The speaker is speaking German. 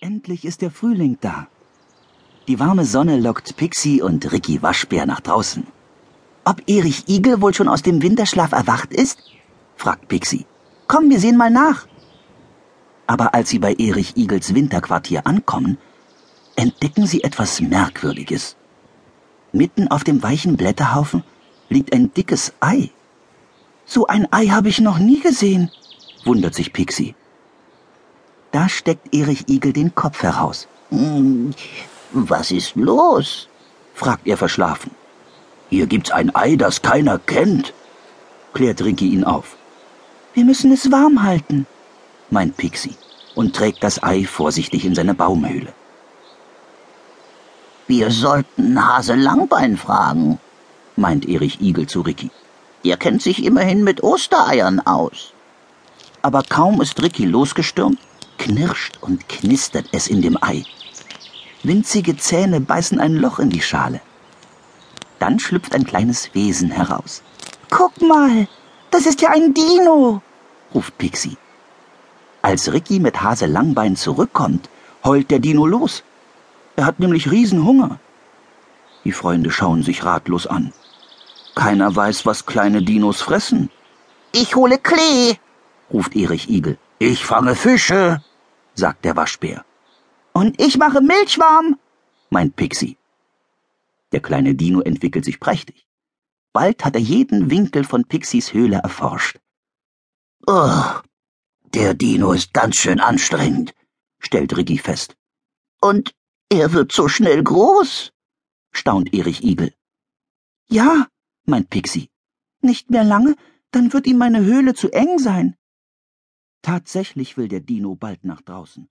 Endlich ist der Frühling da. Die warme Sonne lockt Pixie und Ricky Waschbär nach draußen. Ob Erich Igel wohl schon aus dem Winterschlaf erwacht ist? fragt Pixie. Komm, wir sehen mal nach. Aber als sie bei Erich Igels Winterquartier ankommen, entdecken sie etwas Merkwürdiges. Mitten auf dem weichen Blätterhaufen liegt ein dickes Ei. So ein Ei habe ich noch nie gesehen, wundert sich Pixie. Da steckt Erich Igel den Kopf heraus. Hm, was ist los? fragt er verschlafen. Hier gibt's ein Ei, das keiner kennt, klärt Ricky ihn auf. Wir müssen es warm halten, meint Pixie und trägt das Ei vorsichtig in seine Baumhöhle. Wir sollten Hase Langbein fragen, meint Erich Igel zu Ricky. Der kennt sich immerhin mit Ostereiern aus. Aber kaum ist Ricky losgestürmt, knirscht und knistert es in dem Ei. Winzige Zähne beißen ein Loch in die Schale. Dann schlüpft ein kleines Wesen heraus. Guck mal, das ist ja ein Dino, ruft Pixie. Als Ricky mit Hase Langbein zurückkommt, heult der Dino los. Er hat nämlich Riesenhunger. Die Freunde schauen sich ratlos an. Keiner weiß, was kleine Dinos fressen. Ich hole Klee, ruft Erich Igel. Ich fange Fische, sagt der Waschbär. Und ich mache Milch warm, meint Pixie. Der kleine Dino entwickelt sich prächtig. Bald hat er jeden Winkel von Pixies Höhle erforscht. Oh, der Dino ist ganz schön anstrengend, stellt Ricky fest. Und er wird so schnell groß, staunt Erich Igel. Ja, meint Pixie. Nicht mehr lange, dann wird ihm meine Höhle zu eng sein. Tatsächlich will der Dino bald nach draußen.